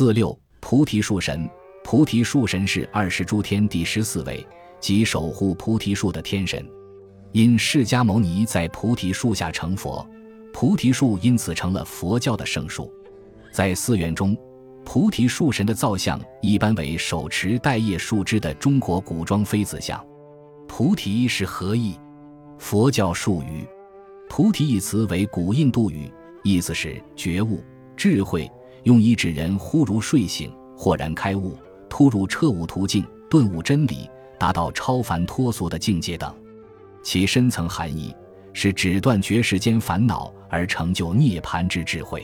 四六菩提树神，菩提树神是二十诸天第十四位，即守护菩提树的天神。因释迦牟尼在菩提树下成佛，菩提树因此成了佛教的圣树。在寺院中，菩提树神的造像一般为手持带叶树枝的中国古装妃子像。菩提是何意？佛教术语。菩提一词为古印度语，意思是觉悟、智慧，用以指人忽如睡醒、豁然开悟、突入彻悟途径、顿悟真理、达到超凡脱俗的境界等。其深层含义是指断绝世间烦恼而成就涅槃之智慧。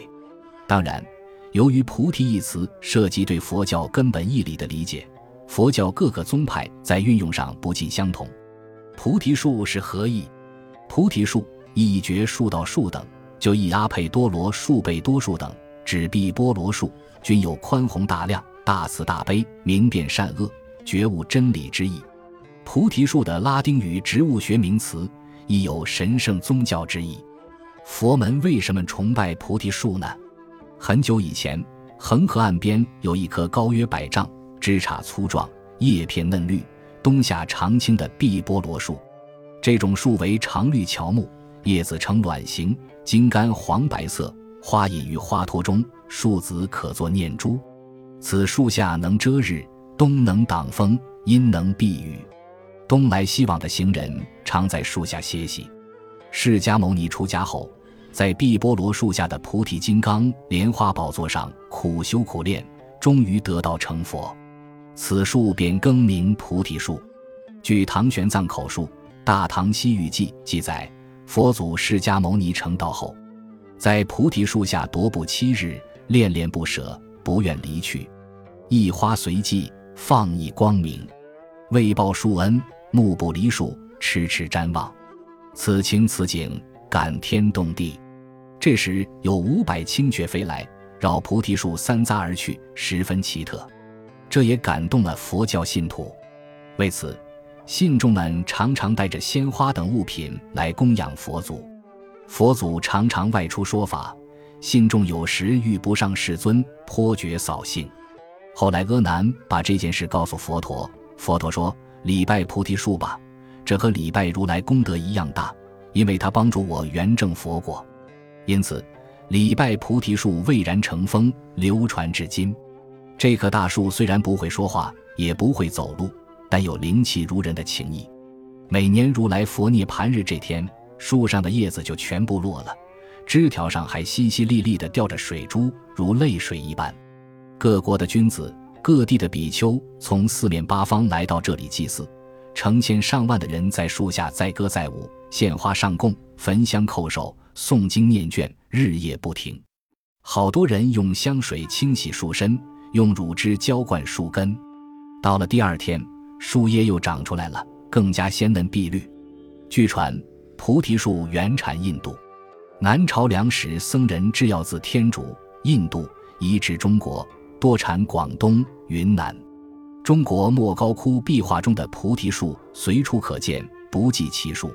当然，由于菩提一词涉及对佛教根本义理的理解，佛教各个宗派在运用上不尽相同。菩提树是何意？菩提树。一觉数到数等，就意阿佩多罗数倍多数等，指毕波罗树，均有宽宏大量、大慈大悲、明辨善恶、觉悟真理之意。菩提树的拉丁语植物学名词，亦有神圣宗教之意。佛门为什么崇拜菩提树呢？很久以前，恒河岸边有一棵高约百丈、枝杈粗壮、叶片嫩绿、冬夏常青的碧波罗树。这种树为常绿乔木。叶子呈卵形，茎干黄白色，花隐于花托中，树子可作念珠。此树下能遮日，冬能挡风，阴能避雨。东来西往的行人常在树下歇息。释迦牟尼出家后，在毕波罗树下的菩提金刚莲花宝座上苦修苦练，终于得道成佛。此树便更名菩提树。据唐玄奘口述《大唐西域记》记载。佛祖释迦牟尼成道后，在菩提树下踱步七日，恋恋不舍，不愿离去。一花随即放逸光明，为报树恩，目不离树，痴痴瞻望。此情此景，感天动地。这时有五百青雀飞来，绕菩提树三匝而去，十分奇特。这也感动了佛教信徒，为此。信众们常常带着鲜花等物品来供养佛祖，佛祖常常外出说法，信众有时遇不上世尊，颇觉扫兴。后来阿难把这件事告诉佛陀，佛陀说：“礼拜菩提树吧，这和礼拜如来功德一样大，因为他帮助我圆正佛果。因此，礼拜菩提树蔚然成风，流传至今。这棵大树虽然不会说话，也不会走路。”但有灵气如人的情谊。每年如来佛涅盘日这天，树上的叶子就全部落了，枝条上还淅淅沥沥地掉着水珠，如泪水一般。各国的君子、各地的比丘从四面八方来到这里祭祀，成千上万的人在树下载歌载舞、献花上供、焚香叩首、诵经念卷，日夜不停。好多人用香水清洗树身，用乳汁浇灌树根。到了第二天。树叶又长出来了，更加鲜嫩碧绿。据传，菩提树原产印度，南朝梁时僧人制药自天竺、印度移植中国，多产广东、云南。中国莫高窟壁画中的菩提树随处可见，不计其数。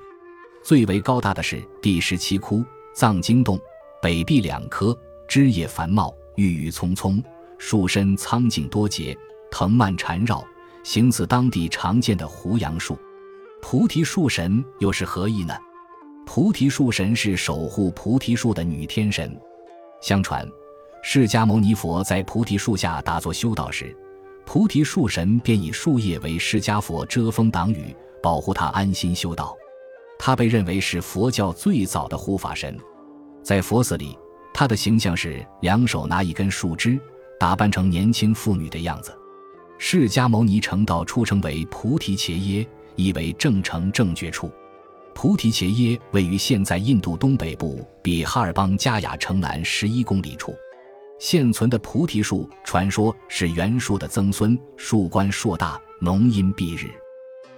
最为高大的是第十七窟藏经洞，北壁两棵，枝叶繁茂，郁郁葱葱，树身苍劲多节，藤蔓缠绕。形似当地常见的胡杨树，菩提树神又是何意呢？菩提树神是守护菩提树的女天神。相传，释迦牟尼佛在菩提树下打坐修道时，菩提树神便以树叶为释迦佛遮风挡雨，保护他安心修道。他被认为是佛教最早的护法神。在佛寺里，他的形象是两手拿一根树枝，打扮成年轻妇女的样子。释迦牟尼成道出称为菩提伽耶，意为正成正觉处。菩提伽耶位于现在印度东北部比哈尔邦加雅城南十一公里处。现存的菩提树传说是原树的曾孙，树冠硕大，浓荫蔽日。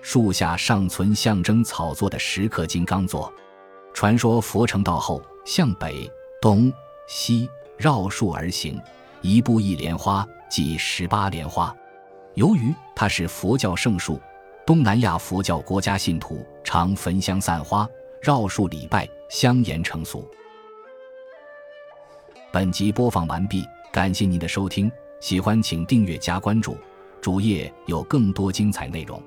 树下尚存象征草座的石刻金刚座。传说佛成道后，向北、东、西绕树而行，一步一莲花，即十八莲花。由于它是佛教圣树，东南亚佛教国家信徒常焚香散花、绕树礼拜，香严成俗。本集播放完毕，感谢您的收听，喜欢请订阅加关注，主页有更多精彩内容。